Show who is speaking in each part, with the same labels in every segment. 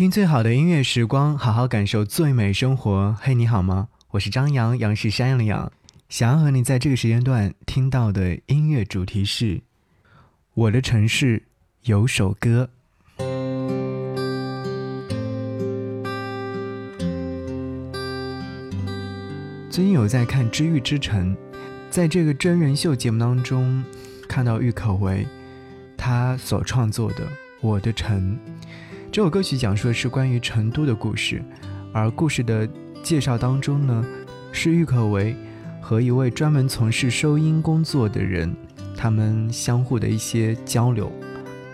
Speaker 1: 听最好的音乐时光，好好感受最美生活。嘿，你好吗？我是张扬，杨是山羊的羊。想要和你在这个时间段听到的音乐主题是《我的城市有首歌》。最近有在看《知遇之城》，在这个真人秀节目当中，看到郁可唯他所创作的《我的城》这首歌曲，讲述的是关于成都的故事，而故事的介绍当中呢，是郁可唯和一位专门从事收音工作的人，他们相互的一些交流。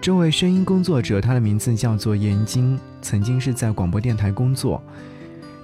Speaker 1: 这位声音工作者，他的名字叫做严晶，曾经是在广播电台工作。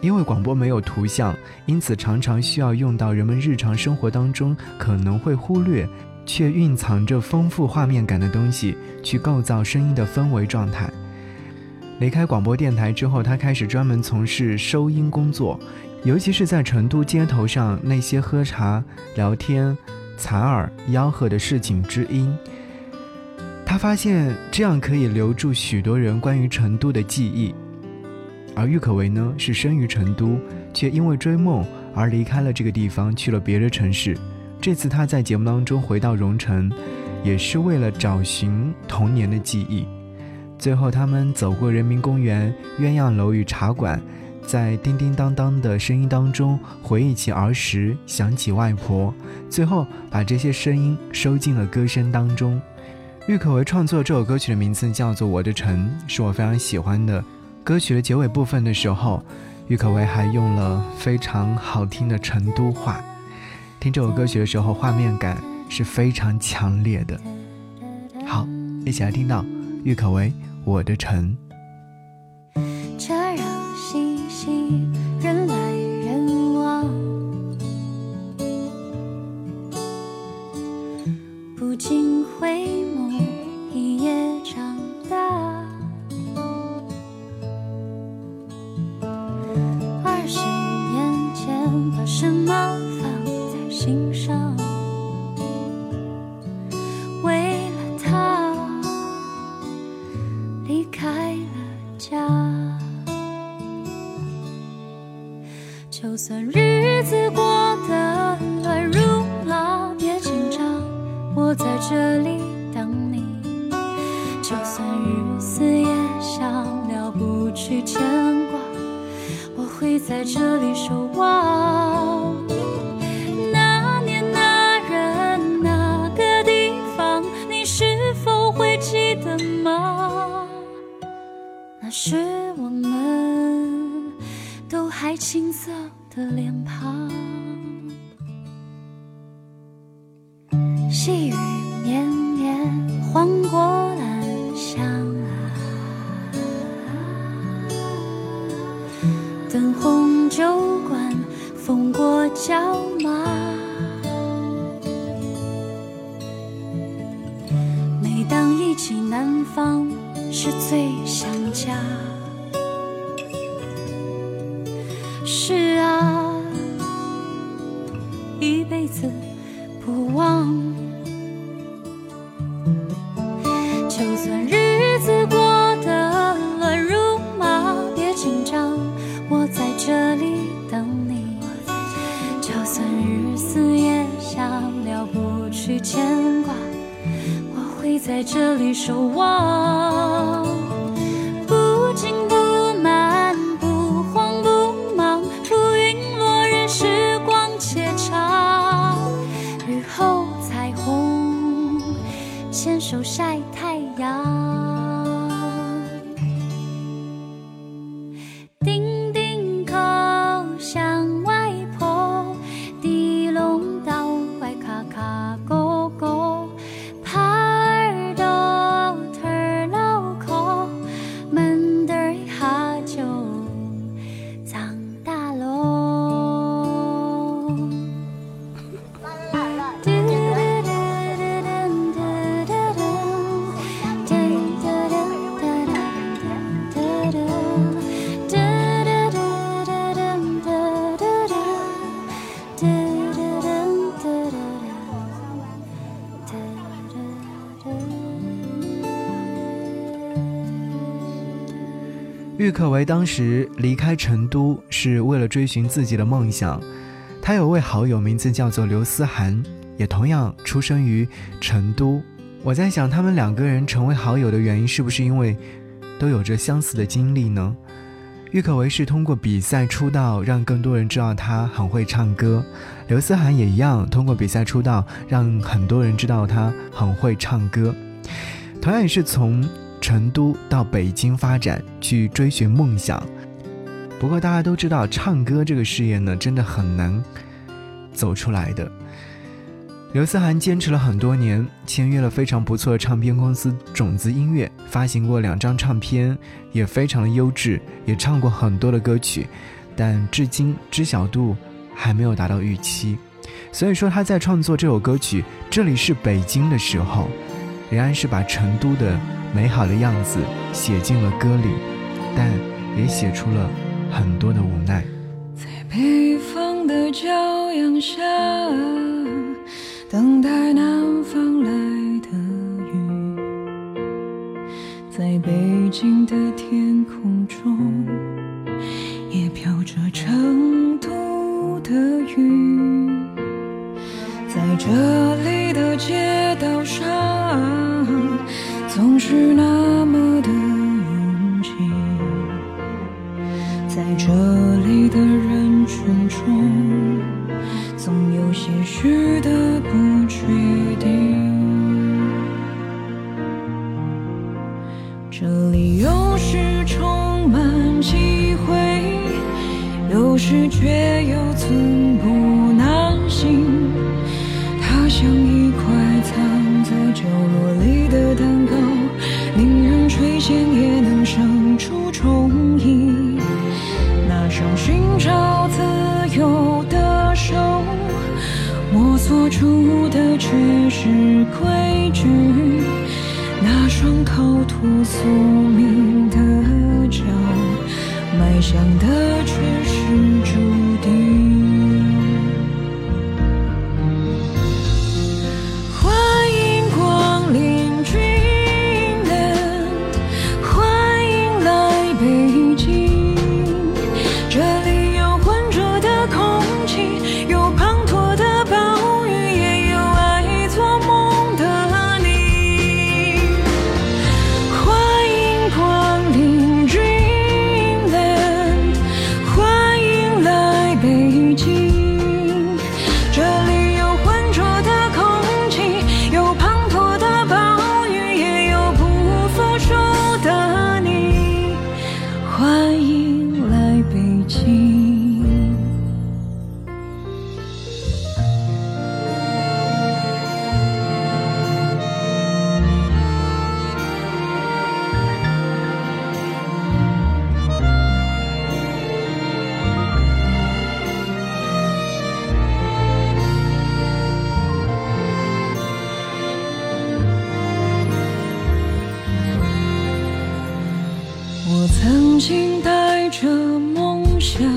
Speaker 1: 因为广播没有图像，因此常常需要用到人们日常生活当中可能会忽略，却蕴藏着丰富画面感的东西，去构造声音的氛围状态。离开广播电台之后，他开始专门从事收音工作，尤其是在成都街头上那些喝茶、聊天、采耳、吆喝的市井之音。他发现这样可以留住许多人关于成都的记忆。而郁可唯呢，是生于成都，却因为追梦而离开了这个地方，去了别的城市。这次他在节目当中回到蓉城，也是为了找寻童年的记忆。最后，他们走过人民公园、鸳鸯楼与茶馆，在叮叮当当的声音当中回忆起儿时，想起外婆，最后把这些声音收进了歌声当中。郁可唯创作这首歌曲的名字叫做《我的城》，是我非常喜欢的。歌曲的结尾部分的时候，郁可唯还用了非常好听的成都话。听这首歌曲的时候，画面感是非常强烈的。好，一起来听到郁可唯《我的城，
Speaker 2: 这让星星。在这里守望。那年那人那个地方，你是否会记得吗？那是我们都还青涩。的脸庞，细雨绵绵，黄果兰香啊。灯红酒馆，风过角马。每当忆起南方，是最想家。是啊，一辈子不忘。在这里守望。
Speaker 1: 郁可唯当时离开成都是为了追寻自己的梦想。他有位好友，名字叫做刘思涵，也同样出生于成都。我在想，他们两个人成为好友的原因，是不是因为都有着相似的经历呢？郁可唯是通过比赛出道，让更多人知道她很会唱歌；刘思涵也一样，通过比赛出道，让很多人知道她很会唱歌。同样也是从成都到北京发展，去追寻梦想。不过大家都知道，唱歌这个事业呢，真的很难走出来的。刘思涵坚持了很多年，签约了非常不错的唱片公司种子音乐，发行过两张唱片，也非常的优质，也唱过很多的歌曲，但至今知晓度还没有达到预期。所以说他在创作这首歌曲《这里是北京》的时候，仍然是把成都的美好的样子写进了歌里，但也写出了。很多的无奈，
Speaker 3: 在北方的骄阳下，等待南方来的雨，在北京的天空中，也飘着成都的雨，在这里的街，是那么的拥挤。在这里的人群中，总有些许的不双靠土宿命的脚，迈向的却是注定。心带着梦想，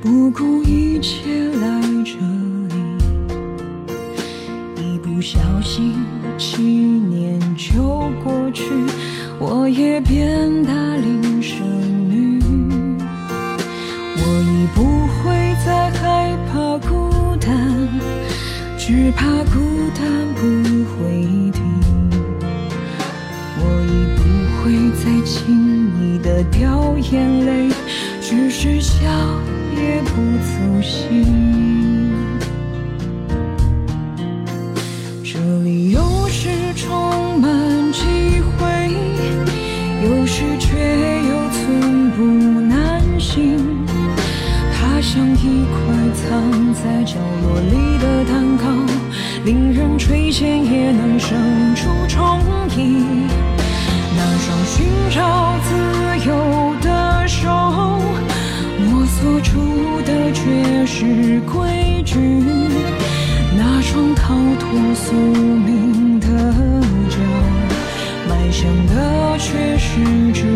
Speaker 3: 不顾一切来眼泪，只是笑也不走心。这里有时充满机会，有时却又寸步难行。它像一块藏在角落里的蛋糕，令人垂涎也能生出憧是规矩；那双逃脱宿命的脚，迈向的却是注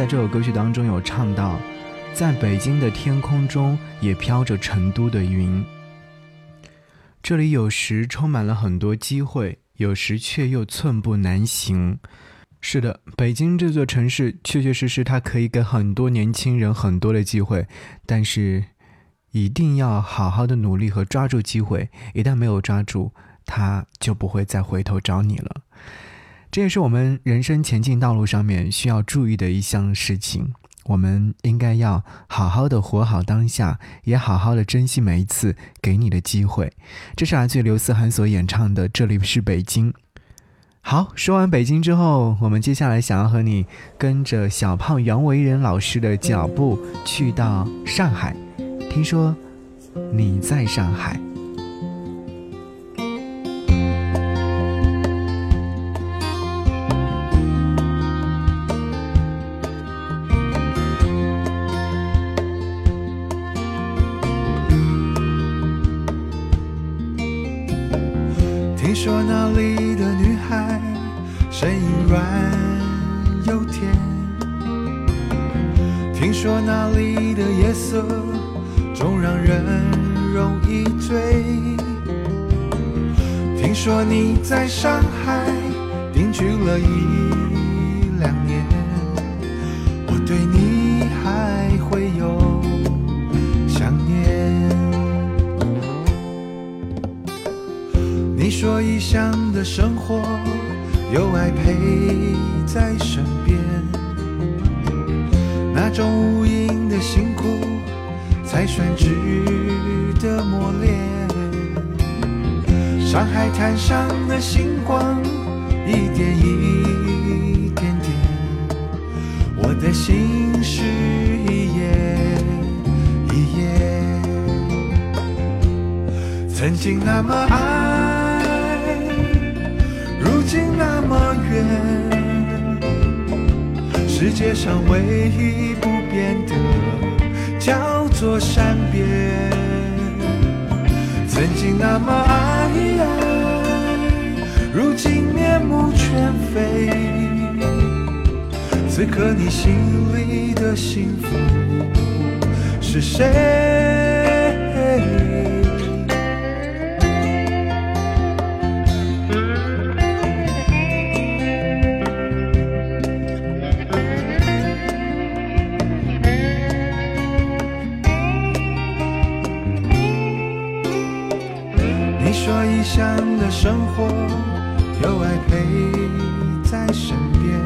Speaker 4: 在这首歌曲当中有唱到，在北京的天空中也飘着成都的云。这里有时充满了很多机会，有时却又寸步难行。是的，北京这座城市确确实实，它可以给很多年轻人很多的机会，但是一定要好好的努力和抓住机会。一旦没有抓住，它就不会再回头找你了。这也是我们人生前进道路上面需要注意的一项事情。我们应该要好好的活好当下，也好好的珍惜每一次给你的机会。这是来自刘思涵所演唱的《这里是北京》。好，说完北京之后，我们接下来想要和你跟着小胖杨维仁老师的脚步去到上海。听说你在上海。
Speaker 1: 听说那里的女孩声音软又甜，听说那里的夜色总让人容易醉，听说你在上海定居了一说异乡的生活有爱陪在身边，那种无垠的辛苦才算值得磨练。上海滩上的星光一点一点点，我的心是一页一页。曾经那么爱，那么远。世界上唯一不变的，叫做善变。曾经那么爱，如今面目全非。此刻你心里的幸福是谁？想的生活有爱陪在身边，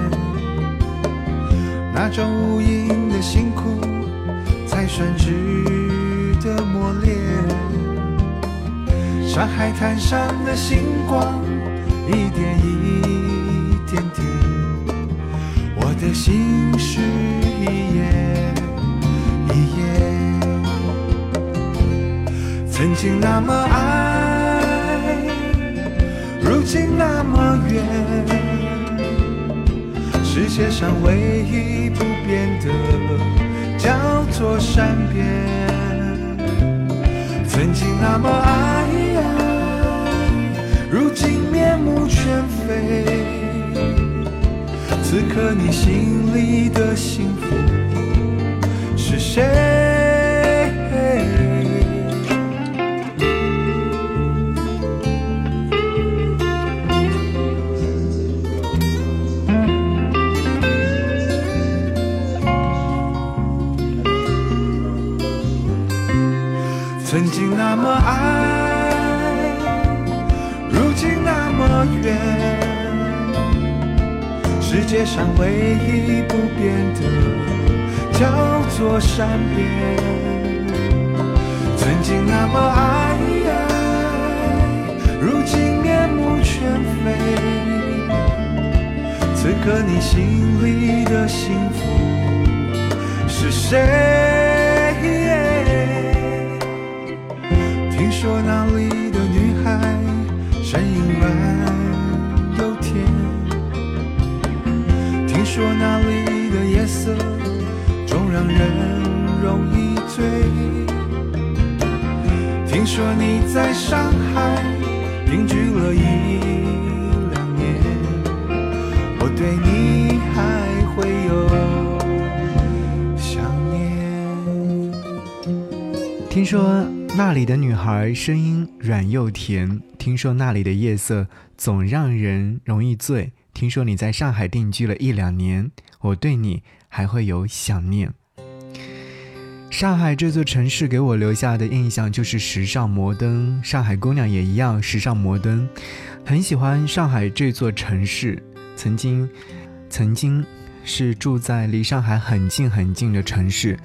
Speaker 1: 那种无垠的辛苦才算值得磨练。上海滩上的星光一点一点点，我的心事一页一页。曾经那么爱，如今那么远。世界上唯一不变的，叫做善变。曾经那么爱，如今面目全非。此刻你心里的幸福是谁？远。世界上唯一不变的，叫做善变。曾经那么爱，如今面目全非。此刻你心里的幸福是谁？听说那里的女孩声音软听说那里的夜色总让人容易醉。听说你在上海定居了一两年，我对你还会有想念。听说那里的女孩声音软又甜，听说那里的夜色总让人容易醉。听说你在上海定居了一两年，我对你还会有想念。上海这座城市给我留下的印象就是时尚摩登，上海姑娘也一样时尚摩登，很喜欢上海这座城市。曾经，曾经是住在离上海很近很近的城市，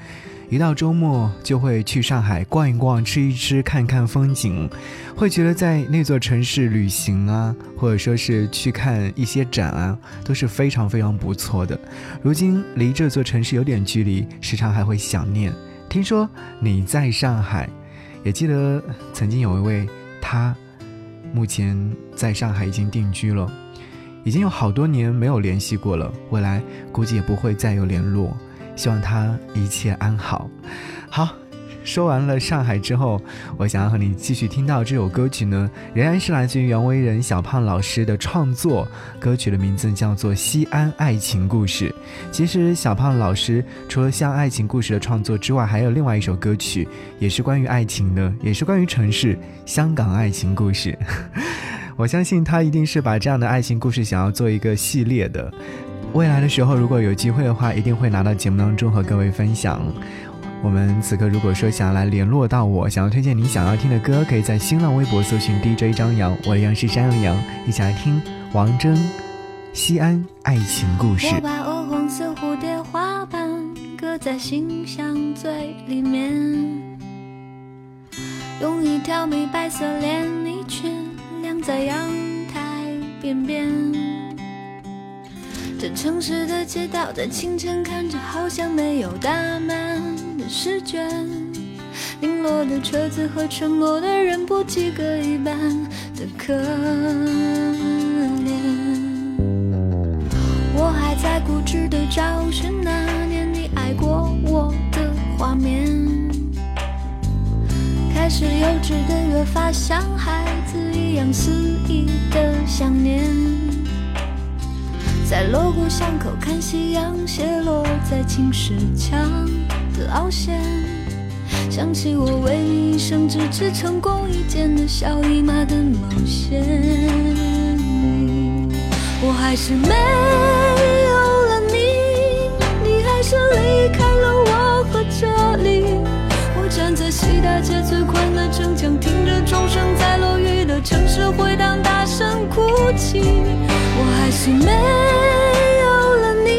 Speaker 1: 一到周末就会去上海逛一逛、吃一吃、看看风景，会觉得在那座城市旅行啊，或者说是去看一些展啊，都是非常非常不错的。如今离这座城市有点距离，时常还会想念。听说你在上海，也记得曾经有一位他，目前在上海已经定居了，已经有好多年没有联系过了，未来估计也不会再有联络，希望他一切安好。好。说完了上海之后，我想要和你继续听到这首歌曲呢，仍然是来自于袁惟仁小胖老师的创作，歌曲的名字叫做《西安爱情故事》。其实小胖老师除了像爱情故事的创作之外，还有另外一首歌曲，也是关于爱情的，也是关于城市——香港爱情故事。我相信他一定是把这样的爱情故事想要做一个系列的。未来的时候，如果有机会的话，一定会拿到节目当中和各位分享。我们此刻如果说想要来联络到我，想要推荐你想要听的歌，可以在新浪微博搜寻 DJ 张扬，我的杨是山里杨，一起来听王铮《西安爱情故事》。
Speaker 5: 把鹅黄色蝴蝶花瓣搁在心香最里面，用一条米白色连衣裙晾在阳台边边。这城市的街道在清晨看着好像没有打满的试卷，零落的车子和沉默的人不及格一般的可怜。我还在固执的找寻那年你爱过我的画面，开始幼稚的越发像孩子一样肆意的想念。在锣鼓巷口看夕阳斜落在青石墙的凹陷，想起我为你一生只织成功一件的小姨妈的毛线。我还是没有了你，你还是离开了我和这里。西大街最宽的城墙，听着钟声在落雨的城市回荡，大声哭泣。我还是没有了你，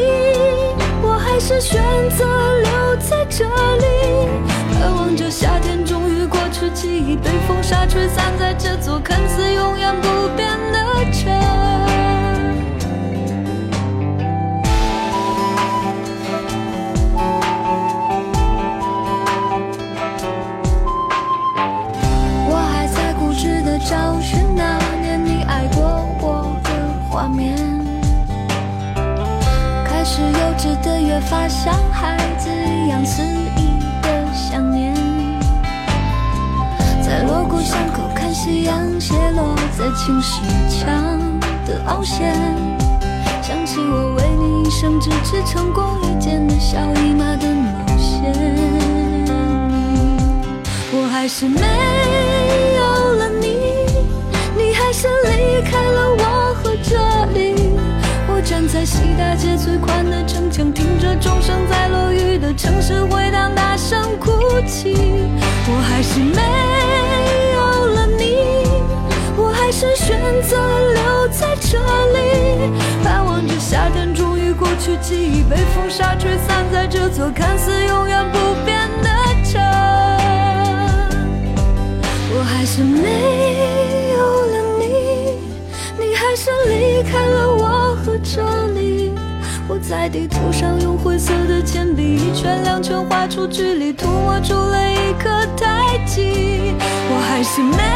Speaker 5: 我还是选择留在这里，盼望着夏天终于过去，记忆被风沙吹散在这座看似永远不变的城。发像孩子一样肆意的想念，在锣鼓巷口看夕阳斜落在青石墙的凹陷，想起我为你一生只织成功一件的小姨妈的毛线，我还是没有了你，你还是离开了我西大街最宽的城墙，听着钟声在落雨的城市回荡，大声哭泣。我还是没有了你，我还是选择留在这里，盼望着夏天终于过去，记忆被风沙吹散在这座看似永远不变的城。我还是没有了你，你还是离开了我。和这里，我在地图上用灰色的铅笔一圈两圈画出距离，涂抹出了一颗太极。我还是没